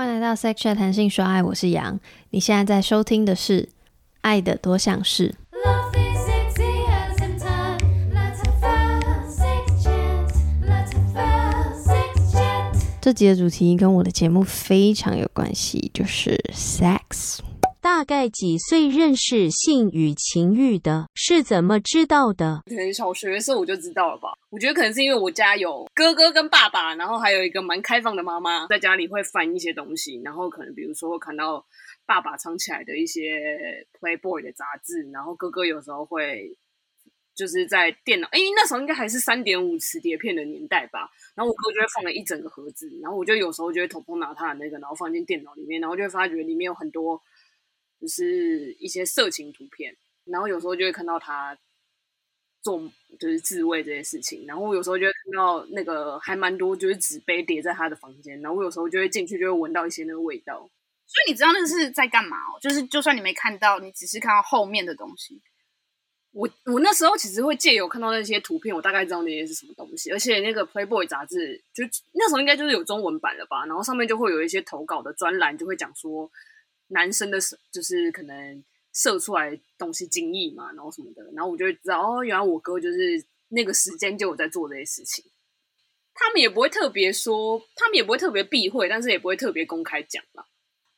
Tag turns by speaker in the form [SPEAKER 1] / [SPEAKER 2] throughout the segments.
[SPEAKER 1] 欢迎来到 Sex Chat 谈性说爱，我是杨。你现在在收听的是《爱的多项式》。这集的主题跟我的节目非常有关系，就是 sex。
[SPEAKER 2] 大概几岁认识性与情欲的？是怎么知道的？
[SPEAKER 3] 可能小学的时候我就知道了吧。我觉得可能是因为我家有哥哥跟爸爸，然后还有一个蛮开放的妈妈，在家里会翻一些东西，然后可能比如说看到爸爸藏起来的一些 Playboy 的杂志，然后哥哥有时候会就是在电脑，哎，那时候应该还是三点五磁碟片的年代吧。然后我哥就会放了一整个盒子，然后我就有时候就会偷偷拿他的那个，然后放进电脑里面，然后就会发觉里面有很多。就是一些色情图片，然后有时候就会看到他做就是自慰这些事情，然后我有时候就会看到那个还蛮多就是纸杯叠在他的房间，然后我有时候就会进去就会闻到一些那个味道。
[SPEAKER 4] 所以你知道那个是在干嘛哦？就是就算你没看到，你只是看到后面的东西。
[SPEAKER 3] 我我那时候其实会借由看到那些图片，我大概知道那些是什么东西，而且那个 Playboy 杂志就那时候应该就是有中文版了吧，然后上面就会有一些投稿的专栏，就会讲说。男生的就是可能射出来东西精液嘛，然后什么的，然后我就会知道哦，原来我哥就是那个时间就有在做这些事情。他们也不会特别说，他们也不会特别避讳，但是也不会特别公开讲啦。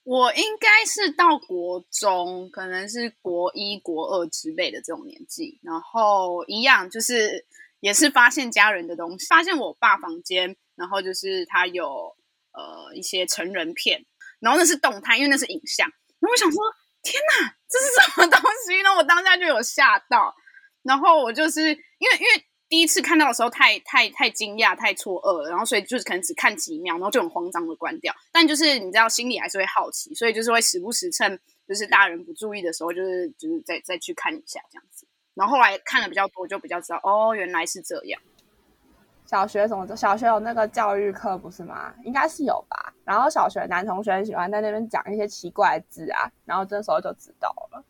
[SPEAKER 4] 我应该是到国中，可能是国一、国二之类的这种年纪，然后一样就是也是发现家人的东西，发现我爸房间，然后就是他有呃一些成人片。然后那是动态，因为那是影像。然后我想说，天哪，这是什么东西呢？我当下就有吓到。然后我就是因为因为第一次看到的时候太太太惊讶、太错愕了，然后所以就是可能只看几秒，然后就很慌张的关掉。但就是你知道，心里还是会好奇，所以就是会时不时趁就是大人不注意的时候，就是就是再再去看一下这样子。然后后来看的比较多，就比较知道哦，原来是这样。
[SPEAKER 5] 小学什么？小学有那个教育课不是吗？应该是有吧。然后小学男同学喜欢在那边讲一些奇怪的字啊，然后这时候就知道了。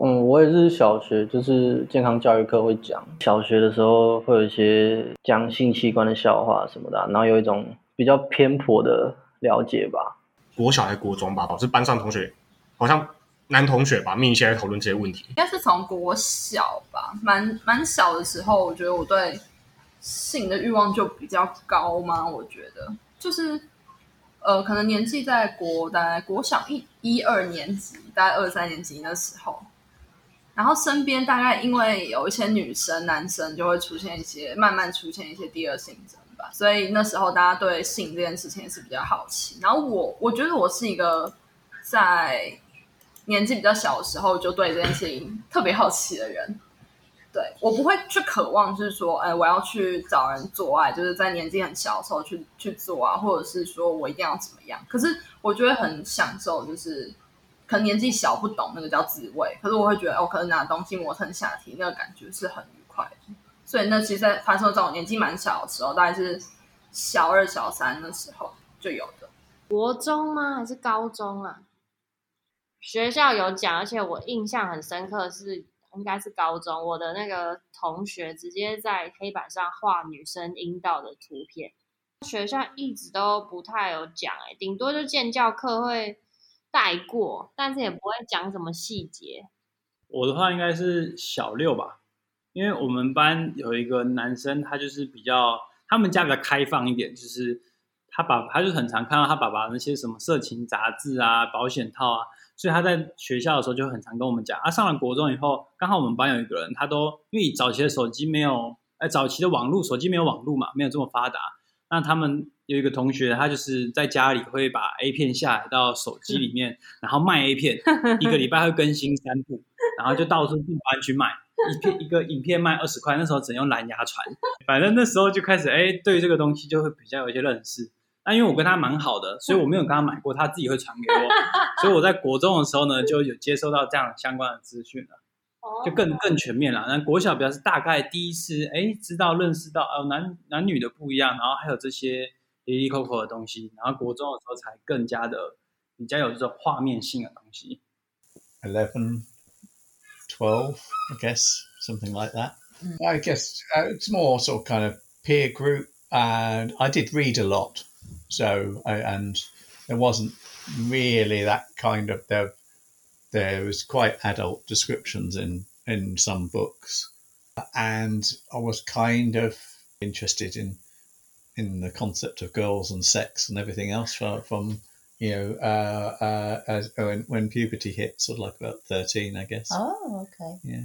[SPEAKER 6] 嗯，我也是小学，就是健康教育课会讲。小学的时候会有一些讲性器官的笑话什么的，然后有一种比较偏颇的了解吧。
[SPEAKER 7] 国小还是国中吧，导致班上同学好像男同学吧，密切来讨论这些问题。
[SPEAKER 8] 应该是从国小吧，蛮蛮小的时候，我觉得我对。性的欲望就比较高吗？我觉得就是，呃，可能年纪在国大概国小一一二年级，大概二三年级那时候，然后身边大概因为有一些女生、男生就会出现一些，慢慢出现一些第二性征吧，所以那时候大家对性这件事情也是比较好奇。然后我我觉得我是一个在年纪比较小的时候就对这件事情特别好奇的人。对，我不会去渴望，就是说，哎，我要去找人做爱，就是在年纪很小的时候去去做啊，或者是说我一定要怎么样。可是我觉得很享受，就是可能年纪小不懂那个叫滋味，可是我会觉得，我可能拿东西磨蹭下体，那个感觉是很愉快的。所以那其实，在发生在我年纪蛮小的时候，大概是小二、小三的时候就有的。
[SPEAKER 9] 国中吗？还是高中啊？学校有讲，而且我印象很深刻是。应该是高中，我的那个同学直接在黑板上画女生阴道的图片。学校一直都不太有讲，哎，顶多就健教课会带过，但是也不会讲什么细节。
[SPEAKER 10] 我的话应该是小六吧，因为我们班有一个男生，他就是比较，他们家比较开放一点，就是他爸，他就很常看到他爸爸那些什么色情杂志啊、保险套啊。所以他在学校的时候就很常跟我们讲，啊，上了国中以后，刚好我们班有一个人，他都因为早期的手机没有，哎，早期的网络手机没有网络嘛，没有这么发达。那他们有一个同学，他就是在家里会把 A 片下载到手机里面，然后卖 A 片，一个礼拜会更新三部，然后就到处进班去卖，一片一个影片卖二十块，那时候只能用蓝牙传，反正那时候就开始哎，对这个东西就会比较有一些认识。那因为我跟他蛮好的，所以我没有跟他买过，他自己会传给我，所以我在国中的时候呢，就有接收到这样相关的资讯了，就更更全面了。那国小比较是大概第一次，哎，知道认识到哦，男男女的不一样，然后还有这些哩哩扣扣的东西，然后国中的时候才更加的比较有这种画面性的东西。
[SPEAKER 11] Eleven, twelve, I guess something like that. I guess it's more sort of kind of peer group, and I did read a lot. So, and there wasn't really that kind of there. There was quite adult descriptions in in some books, and I was kind of interested in in the concept of girls and sex and everything else from, from you know uh, uh, as, when, when puberty hit, sort of like about thirteen, I guess.
[SPEAKER 12] Oh, okay.
[SPEAKER 11] Yeah.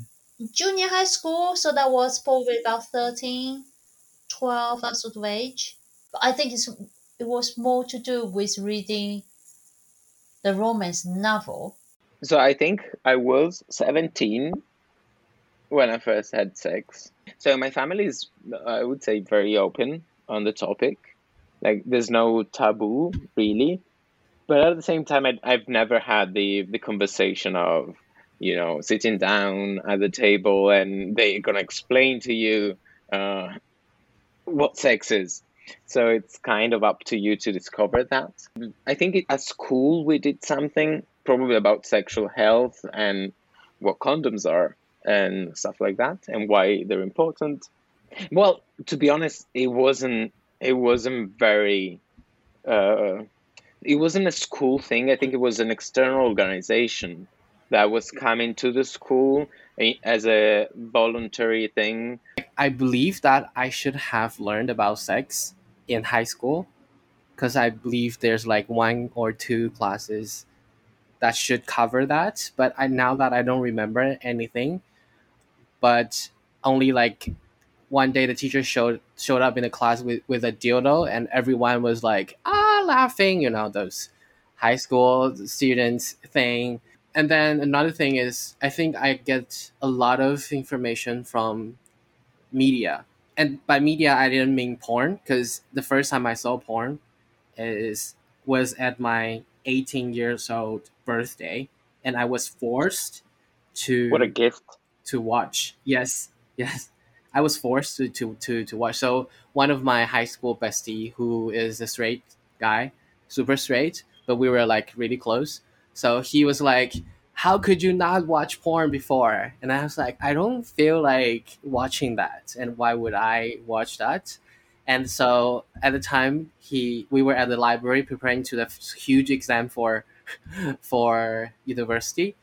[SPEAKER 12] Junior high school, so that was probably about 13, 12, that sort of age. But I think it's, it was more to do with reading the romance novel.
[SPEAKER 13] So I think I was 17 when I first had sex. So my family is, I would say, very open on the topic. Like, there's no taboo, really. But at the same time, I, I've never had the, the conversation of, you know, sitting down at the table and they're going to explain to you uh, what sex is. So it's kind of up to you to discover that. I think it, at school we did something probably about sexual health and what condoms are and stuff like that and why they're important. Well, to be honest, it wasn't it wasn't very uh, it wasn't a school thing. I think it was an external organization that was coming to the school as a voluntary thing.
[SPEAKER 14] I believe that I should have learned about sex in high school because I believe there's like one or two classes that should cover that. But I now that I don't remember anything, but only like one day the teacher showed showed up in the class with, with a dildo and everyone was like ah laughing, you know, those high school students thing. And then another thing is I think I get a lot of information from media. And by media I didn't mean porn because the first time I saw porn is was at my 18 years old birthday and I was forced to
[SPEAKER 13] What a gift.
[SPEAKER 14] to watch. Yes, yes. I was forced to, to, to, to watch. So one of my high school bestie who is a straight guy, super straight, but we were like really close. So he was like, How could you not watch porn before? And I was like, I don't feel like watching that. And why would I watch that? And so at the time he we were at the library preparing to the huge exam for for university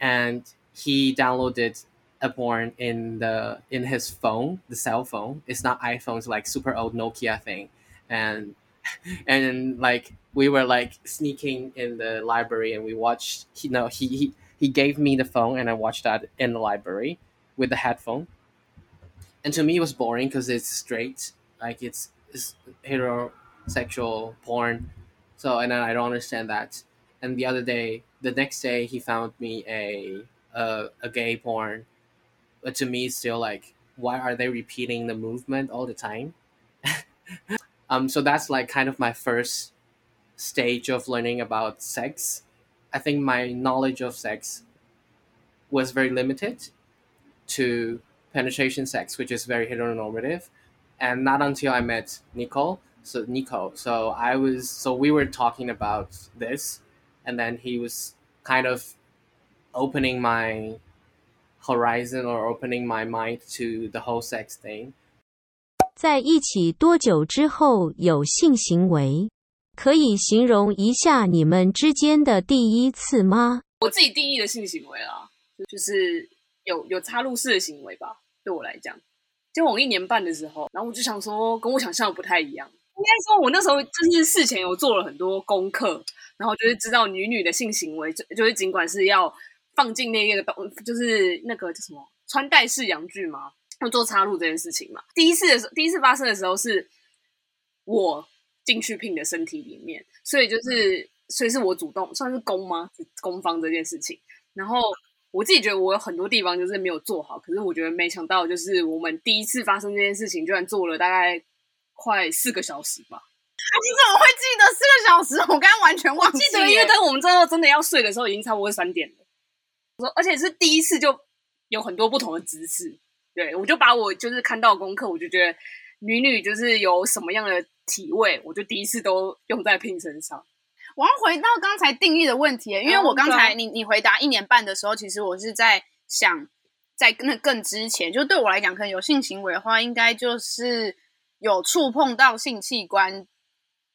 [SPEAKER 14] and he downloaded a porn in the in his phone, the cell phone. It's not iPhone, it's like super old Nokia thing. And and like we were like sneaking in the library and we watched you know he he, he gave me the phone and I watched that in the library with the headphone. And to me it was boring because it's straight, like it's, it's heterosexual porn. So and then I don't understand that. And the other day, the next day, he found me a a, a gay porn but to me it's still like why are they repeating the movement all the time um so that's like kind of my first stage of learning about sex. I think my knowledge of sex was very limited to penetration sex which is very heteronormative. And not until i met nicole so nico. So i was so we were talking about this and then he was kind of opening my horizon or opening my mind to the whole sex thing.
[SPEAKER 2] 在一起多久之后有性行为？可以形容一下你们之间的第一次吗？
[SPEAKER 3] 我自己定义的性行为啊，就是有有插入式的行为吧。对我来讲，交往一年半的时候，然后我就想说，跟我想象的不太一样。应该说，我那时候就是事前有做了很多功课，然后就是知道女女的性行为，就就是尽管是要。放进那个东，就是那个叫什么穿戴式阳具吗？要做插入这件事情嘛？第一次的时候，第一次发生的时候是我进去 Pin 的身体里面，所以就是，所以是我主动，算是攻吗？攻方这件事情。然后我自己觉得我有很多地方就是没有做好，可是我觉得没想到，就是我们第一次发生这件事情，居然做了大概快四个小时吧。
[SPEAKER 4] 你怎么会记得四个小时？我刚刚完全忘记了，
[SPEAKER 3] 因为当我们最后真的要睡的时候，已经差不多三点了。而且是第一次就有很多不同的姿势，对，我就把我就是看到功课，我就觉得女女就是有什么样的体位，我就第一次都用在 Pin 身上。
[SPEAKER 4] 我要回到刚才定义的问题，因为我刚才你你回答一年半的时候，其实我是在想，在那更之前，就对我来讲，可能有性行为的话，应该就是有触碰到性器官。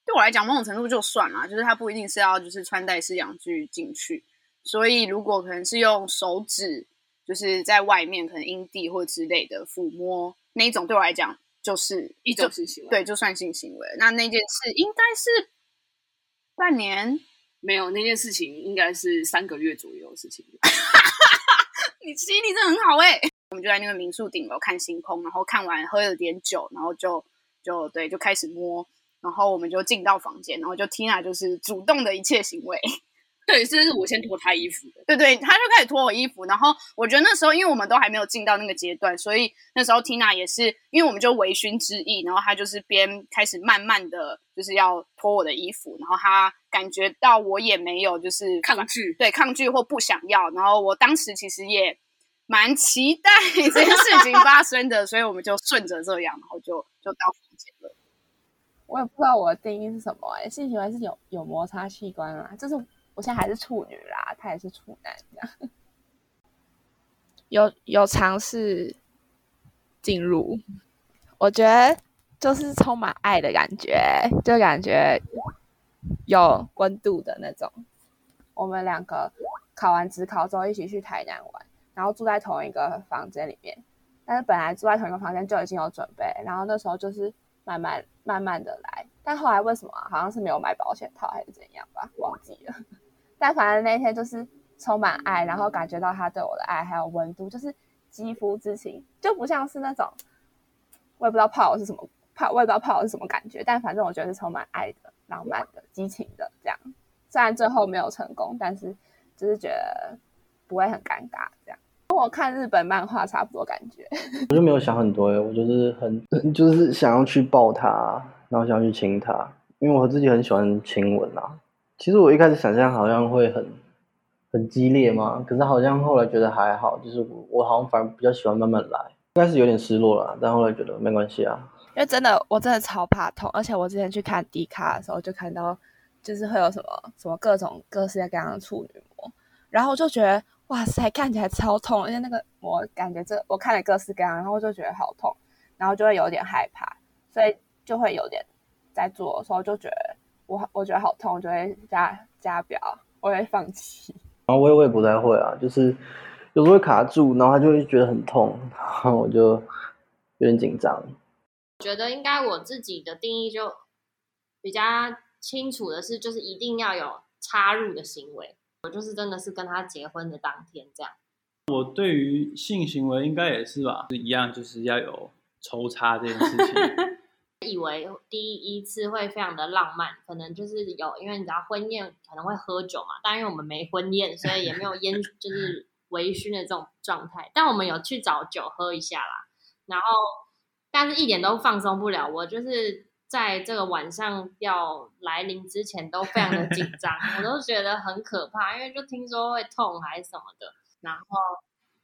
[SPEAKER 4] 对我来讲，某种程度就算了，就是它不一定是要就是穿戴式阳具进去。所以如果可能是用手指，就是在外面可能阴蒂或之类的抚摸那一种，对我来讲就是
[SPEAKER 3] 一种性行为，
[SPEAKER 4] 对，就算性行为。那那件事应该是半年。
[SPEAKER 3] 没有，那件事情应该是三个月左右的事情。
[SPEAKER 4] 你记忆力真的很好哎、欸！我们就在那个民宿顶楼看星空，然后看完喝了点酒，然后就就对，就开始摸，然后我们就进到房间，然后就 Tina 就是主动的一切行为。
[SPEAKER 3] 对，这是我先脱他衣服的。
[SPEAKER 4] 对对，他就开始脱我衣服，然后我觉得那时候，因为我们都还没有进到那个阶段，所以那时候 Tina 也是，因为我们就微醺之意，然后他就是边开始慢慢的就是要脱我的衣服，然后他感觉到我也没有就是
[SPEAKER 3] 抗拒，
[SPEAKER 4] 对抗拒或不想要，然后我当时其实也蛮期待 这件事情发生的，所以我们就顺着这样，然后就就到房间了。
[SPEAKER 5] 我也不知道我的定义是什么哎、欸，性行为是有有摩擦器官啊，就是。我现在还是处女啦，他也是处男，这样。有有尝试进入，我觉得就是充满爱的感觉，就感觉有温度的那种。我们两个考完职考之后一起去台南玩，然后住在同一个房间里面。但是本来住在同一个房间就已经有准备，然后那时候就是慢慢慢慢的来。但后来为什么好像是没有买保险套还是怎样吧，忘记了。但反正那天就是充满爱，然后感觉到他对我的爱还有温度，就是肌肤之情，就不像是那种我也不知道炮友是什么泡，我也不知道炮友是什么感觉，但反正我觉得是充满爱的、浪漫的、激情的这样。虽然最后没有成功，但是就是觉得不会很尴尬这样，跟我看日本漫画差不多感觉。
[SPEAKER 6] 我就没有想很多耶，我就是很 就是想要去抱他，然后想要去亲他，因为我自己很喜欢亲吻啊。其实我一开始想象好像会很很激烈嘛，可是好像后来觉得还好，就是我我好像反而比较喜欢慢慢来。应该是有点失落了，但后来觉得没关系啊。
[SPEAKER 5] 因为真的我真的超怕痛，而且我之前去看迪卡的时候就看到，就是会有什么什么各种各式各样的处女膜，然后我就觉得哇塞，看起来超痛，而且那个膜感觉这我看了各式各样，然后就觉得好痛，然后就会有点害怕，所以就会有点在做的时候就觉得。我我觉得好痛，我就会加加表，我会放弃。
[SPEAKER 6] 然后我也我也不太会啊，就是有时候会卡住，然后他就会觉得很痛，然后我就有点紧张。
[SPEAKER 9] 我觉得应该我自己的定义就比较清楚的是，就是一定要有插入的行为。我就是真的是跟他结婚的当天这样。
[SPEAKER 10] 我对于性行为应该也是吧，是一样，就是要有抽插这件事情。
[SPEAKER 9] 以为第一次会非常的浪漫，可能就是有，因为你知道婚宴可能会喝酒嘛，但因为我们没婚宴，所以也没有烟，就是微醺的这种状态。但我们有去找酒喝一下啦，然后但是一点都放松不了。我就是在这个晚上要来临之前都非常的紧张，我都觉得很可怕，因为就听说会痛还是什么的。然后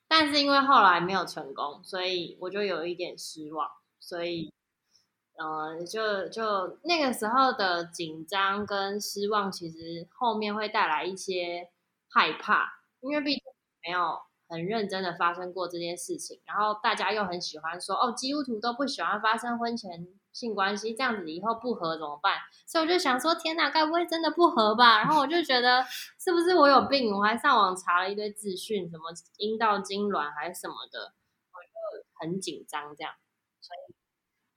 [SPEAKER 9] 但是因为后来没有成功，所以我就有一点失望，所以。呃，就就那个时候的紧张跟失望，其实后面会带来一些害怕，因为毕竟没有很认真的发生过这件事情，然后大家又很喜欢说，哦，基督徒都不喜欢发生婚前性关系，这样子以后不合怎么办？所以我就想说，天哪，该不会真的不合吧？然后我就觉得是不是我有病？我还上网查了一堆资讯，什么阴道痉挛还是什么的，我就很紧张这样，所以。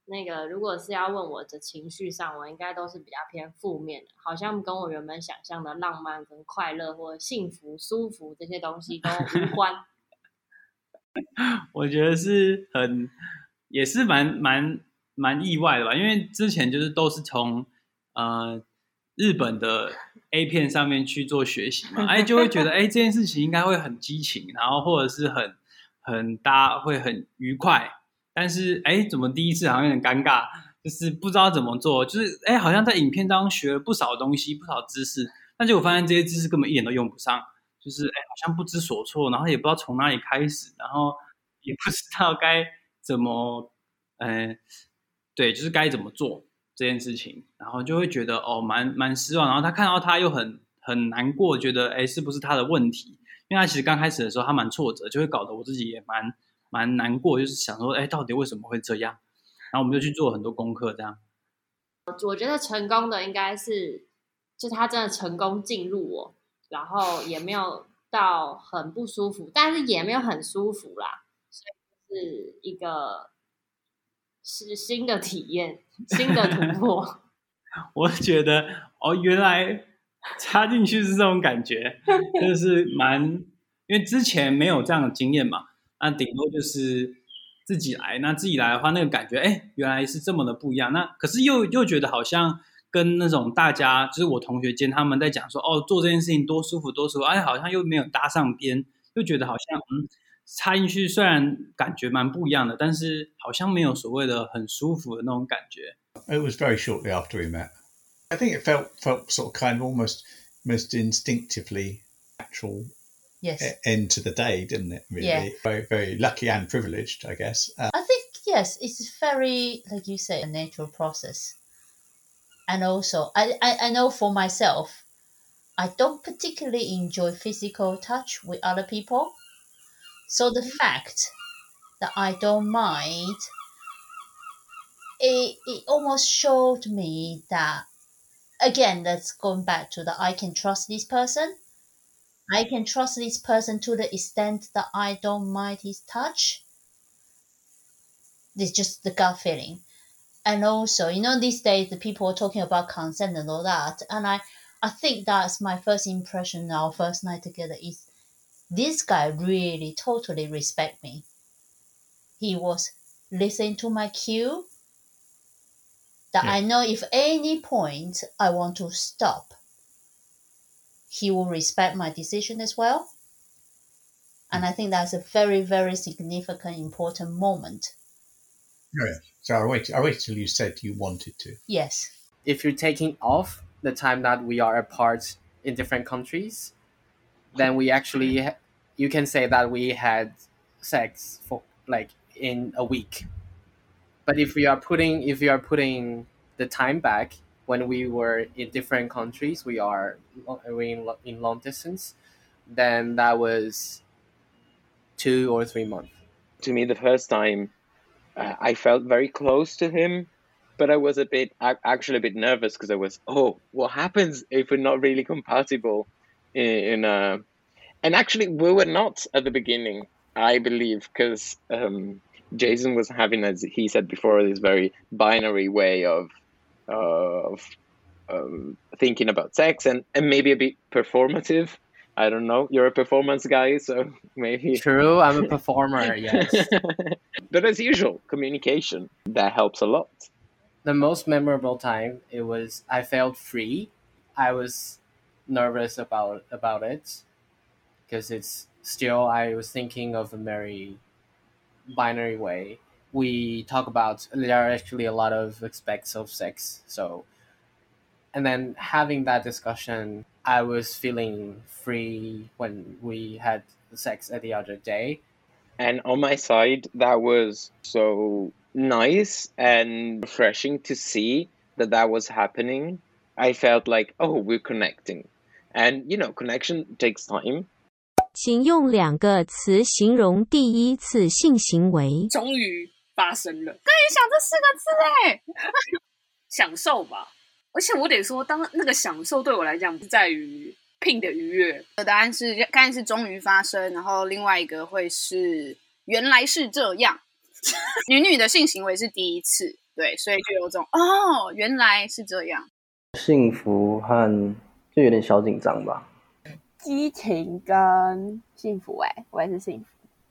[SPEAKER 9] 那个，如果是要问我的情绪上，我应该都是比较偏负面的，好像跟我原本想象的浪漫、跟快乐或幸福、舒服这些东西都无 关。
[SPEAKER 10] 我觉得是很，也是蛮蛮蛮意外的吧，因为之前就是都是从呃日本的 A 片上面去做学习嘛，哎，就会觉得 哎这件事情应该会很激情，然后或者是很很搭，会很愉快。但是，哎，怎么第一次好像有点尴尬，就是不知道怎么做，就是哎，好像在影片当中学了不少东西，不少知识，但结果发现这些知识根本一点都用不上，就是哎，好像不知所措，然后也不知道从哪里开始，然后也不知道该怎么，哎，对，就是该怎么做这件事情，然后就会觉得哦，蛮蛮失望，然后他看到他又很很难过，觉得哎，是不是他的问题？因为他其实刚开始的时候他蛮挫折，就会搞得我自己也蛮。蛮难过，就是想说，哎，到底为什么会这样？然后我们就去做很多功课，这样。
[SPEAKER 9] 我觉得成功的应该是，就他真的成功进入我，然后也没有到很不舒服，但是也没有很舒服啦，所以是一个是新的体验，新的突破。
[SPEAKER 10] 我觉得哦，原来插进去是这种感觉，就是蛮，因为之前没有这样的经验嘛，那顶多就是。自己来，那自己来的话，那个感觉，哎，原来是这么的不一样。那可是又又觉得好像跟那种大家，就是我同学间他们在讲说，哦，做这件事情多舒服，多舒服，哎，好像又没有搭上边，又觉得好像嗯，插进去虽然感觉蛮不一样的，但是好像没有所谓的很舒服的那种感觉。
[SPEAKER 11] It was very shortly after we met. I think it felt felt sort of kind of almost most instinctively natural.
[SPEAKER 12] Yes.
[SPEAKER 11] into the day, didn't it? Really,
[SPEAKER 12] Yeah.
[SPEAKER 11] very, very lucky and privileged, I guess. Uh,
[SPEAKER 12] I think yes, it's very like you say a natural process. And also, I, I, I know for myself, I don't particularly enjoy physical touch with other people. So the fact that I don't mind, it, it almost showed me that, again, that's going back to that I can trust this person. I can trust this person to the extent that I don't mind his touch. It's just the gut feeling. And also, you know, these days the people are talking about consent and all that. And I, I think that's my first impression our first night together is this guy really totally respect me. He was listening to my cue. That I know if any point I want to stop, he will respect my decision as well. And hmm. I think that's a very, very significant, important moment.
[SPEAKER 11] Oh, yeah. So I wait. I wait till you said you wanted to.
[SPEAKER 12] Yes.
[SPEAKER 14] If you're taking off the time that we are apart in different countries, then we actually you can say that we had sex for like in a week. But if you are putting if you are putting the time back when we were in different countries, we are we in, in long distance, then that was two or three months.
[SPEAKER 13] To me, the first time, uh, I felt very close to him, but I was a bit, actually a bit nervous because I was, oh, what happens if we're not really compatible in, in uh, and actually we were not at the beginning, I believe, because um, Jason was having, as he said before, this very binary way of of um, thinking about sex and, and maybe a bit performative. I don't know. You're a performance guy, so maybe.
[SPEAKER 14] True, I'm a performer, yes.
[SPEAKER 13] but as usual, communication that helps a lot.
[SPEAKER 14] the most memorable time it was I felt free. I was nervous about about it because it's still I was thinking of a very binary way We talk about there are actually a lot of aspects of sex, so and then having that discussion, I was feeling free when we had sex at the other day.
[SPEAKER 13] And on my side, that was so nice and refreshing to see that that was happening. I felt like, oh, we're connecting. And, you know, connection takes time.
[SPEAKER 2] 请用两个词形容第一次性行为。
[SPEAKER 3] 终于 发生了，
[SPEAKER 4] 刚也想这四个字哎，
[SPEAKER 3] 享受吧。而且我得说，当那个享受对我来讲，不在于聘的愉悦。
[SPEAKER 4] 我的答案是刚才是终于发生，然后另外一个会是原来是这样，女女的性行为是第一次，对，所以就有种哦，原来是这样，
[SPEAKER 6] 幸福和就有点小紧张吧。
[SPEAKER 5] 激情跟幸福、欸，哎，我也是幸福。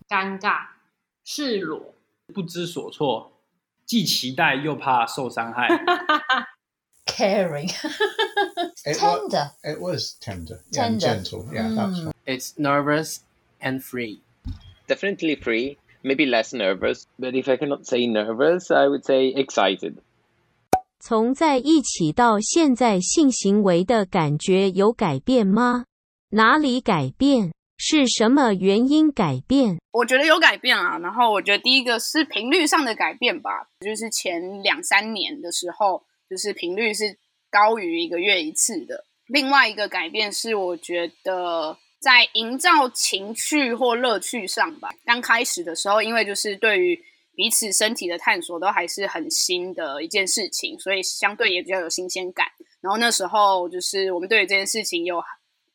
[SPEAKER 9] 尴尬、赤裸、
[SPEAKER 10] 不知所措，既期待又怕受伤害。
[SPEAKER 12] Caring.
[SPEAKER 11] It
[SPEAKER 12] Tender.
[SPEAKER 11] Was, it was tender, yeah, and
[SPEAKER 12] Tender.
[SPEAKER 11] gentle. Yeah, that's
[SPEAKER 12] Mm.
[SPEAKER 11] right.
[SPEAKER 14] It's nervous and free.
[SPEAKER 13] Definitely free, maybe less nervous. But if I cannot say nervous, I would say excited.
[SPEAKER 2] 从在一起到现在性行为的感觉有改变吗？哪里改变？是什么原因改变？
[SPEAKER 4] 我觉得有改变啊。然后我觉得第一个是频率上的改变吧，就是前两三年的时候，就是频率是高于一个月一次的。另外一个改变是，我觉得在营造情趣或乐趣上吧。刚开始的时候，因为就是对于彼此身体的探索都还是很新的一件事情，所以相对也比较有新鲜感。然后那时候就是我们对于这件事情有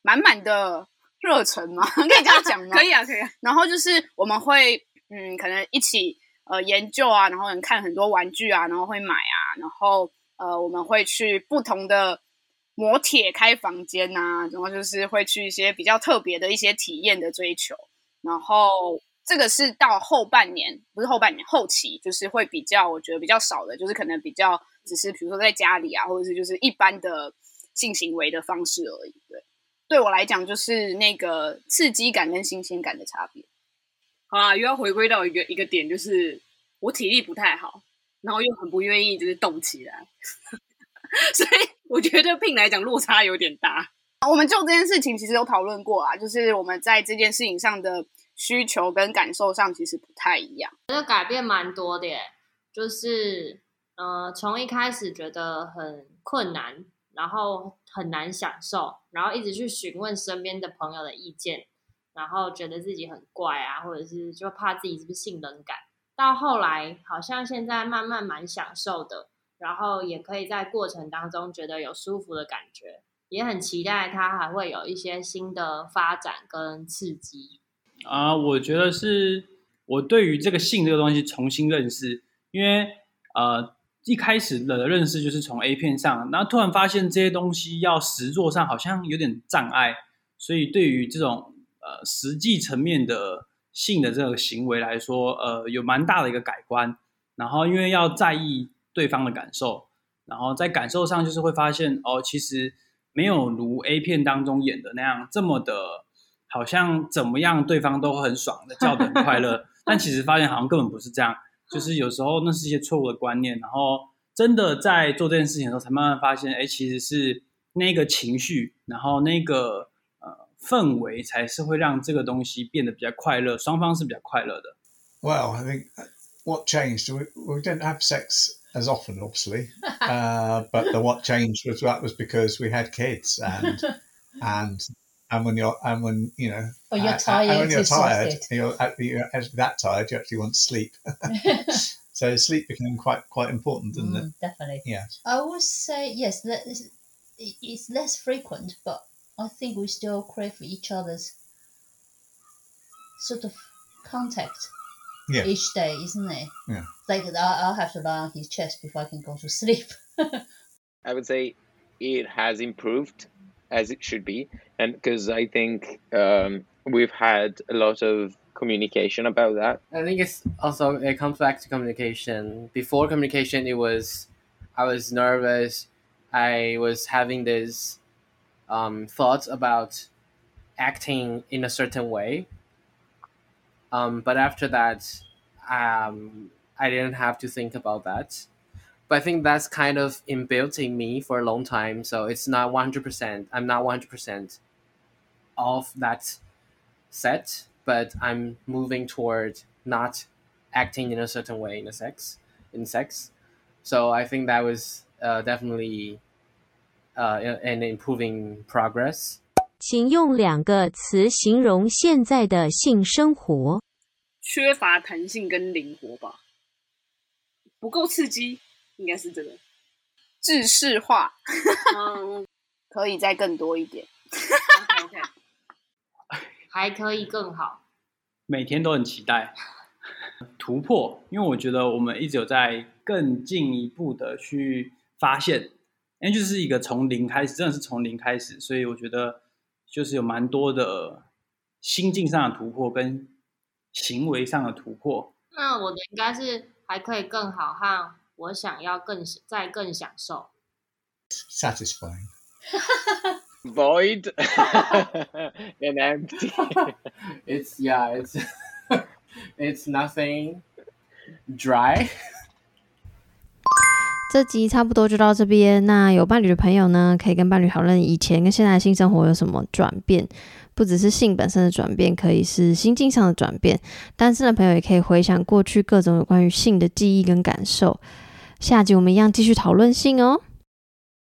[SPEAKER 4] 满满的热忱吗，可以这样讲吗？
[SPEAKER 3] 可以啊，可以啊。
[SPEAKER 4] 然后就是我们会嗯，可能一起呃研究啊，然后能看很多玩具啊，然后会买啊，然后呃我们会去不同的磨铁开房间呐、啊，然后就是会去一些比较特别的一些体验的追求，然后。这个是到后半年，不是后半年，后期就是会比较，我觉得比较少的，就是可能比较只是比如说在家里啊，或者是就是一般的性行为的方式而已。对，对我来讲就是那个刺激感跟新鲜感的差别。
[SPEAKER 3] 好啦，又要回归到一个一个点，就是我体力不太好，然后又很不愿意就是动起来，所以我觉得 Pin 来讲落差有点大。
[SPEAKER 4] 我们就这件事情其实有讨论过啊，就是我们在这件事情上的。需求跟感受上其实不太一样，
[SPEAKER 9] 这改变蛮多的耶。就是呃，从一开始觉得很困难，然后很难享受，然后一直去询问身边的朋友的意见，然后觉得自己很怪啊，或者是就怕自己是不是性冷感。到后来，好像现在慢慢蛮享受的，然后也可以在过程当中觉得有舒服的感觉，也很期待它还会有一些新的发展跟刺激。
[SPEAKER 10] 啊、我觉得是我对于这个性这个东西重新认识，因为呃一开始的认识就是从 A 片上，然后突然发现这些东西要实做上好像有点障碍，所以对于这种呃实际层面的性的这个行为来说，呃有蛮大的一个改观。然后因为要在意对方的感受，然后在感受上就是会发现哦，其实没有如 A 片当中演的那样这么的。好像怎么样，对方都很爽的，叫的很快乐。但其实发现好像根本不是这样，就是有时候那是一些错误的观念。然后真的在做这件事情的时候，才慢慢发现，哎，其实是那个情绪，然后那个呃氛围，才是会让这个东西变得比较快乐，双方是比较快乐的。
[SPEAKER 11] Well, I think what changed? We we didn't have sex as often, obviously, uh, but the what changed was that was because we had kids and and. And when you're and when you know
[SPEAKER 12] oh, you're uh, uh, tired,
[SPEAKER 11] and when you're tired you're, uh, you're that tired you actually want to sleep. So sleep became quite quite important didn't mm,
[SPEAKER 12] it definitely.
[SPEAKER 11] Yeah.
[SPEAKER 12] I would say yes it's less frequent but i think we still crave each other's sort of contact yeah. each day isn't it?
[SPEAKER 11] Yeah.
[SPEAKER 12] Like i'll have to lie on his chest before i can go to sleep.
[SPEAKER 13] I would say it has improved as it should be. And because i think um, we've had a lot of communication about that.
[SPEAKER 14] I think it's also it comes back to communication. Before communication it was i was nervous. I was having this um, thoughts about acting in a certain way. Um, but after that um, i didn't have to think about that but I think that's kind of inbuilt in me for a long time. So it's not 100%. I'm not 100% of that set, but I'm moving toward not acting in a certain way in a sex, in sex. So I think that was uh, definitely uh, an improving progress.
[SPEAKER 2] 请用两个词形容现在的性生活。
[SPEAKER 3] 缺乏弹性跟灵活吧，不够刺激。 应该是这个，
[SPEAKER 4] 制式化，嗯，可以再更多一点
[SPEAKER 3] okay.
[SPEAKER 9] 还可以更好，
[SPEAKER 10] 每天都很期待突破，因为我觉得我们一直有在更进一步的去发现，因为就是一个从零开始，真的是从零开始，所以我觉得就是有蛮多的心境上的突破跟行为上的突破。
[SPEAKER 9] 那我的应该是还可以更好哈。我想要更再更享受
[SPEAKER 11] ，satisfying,
[SPEAKER 13] void and empty.
[SPEAKER 14] It's yeah, it's it's nothing dry.
[SPEAKER 1] 这集差不多就到这边。那有伴侣的朋友呢，可以跟伴侣讨论以前跟现在的性生活有什么转变，不只是性本身的转变，可以是心境上的转变。单身的朋友也可以回想过去各种有关于性的记忆跟感受。下集我们一样继续讨论性哦。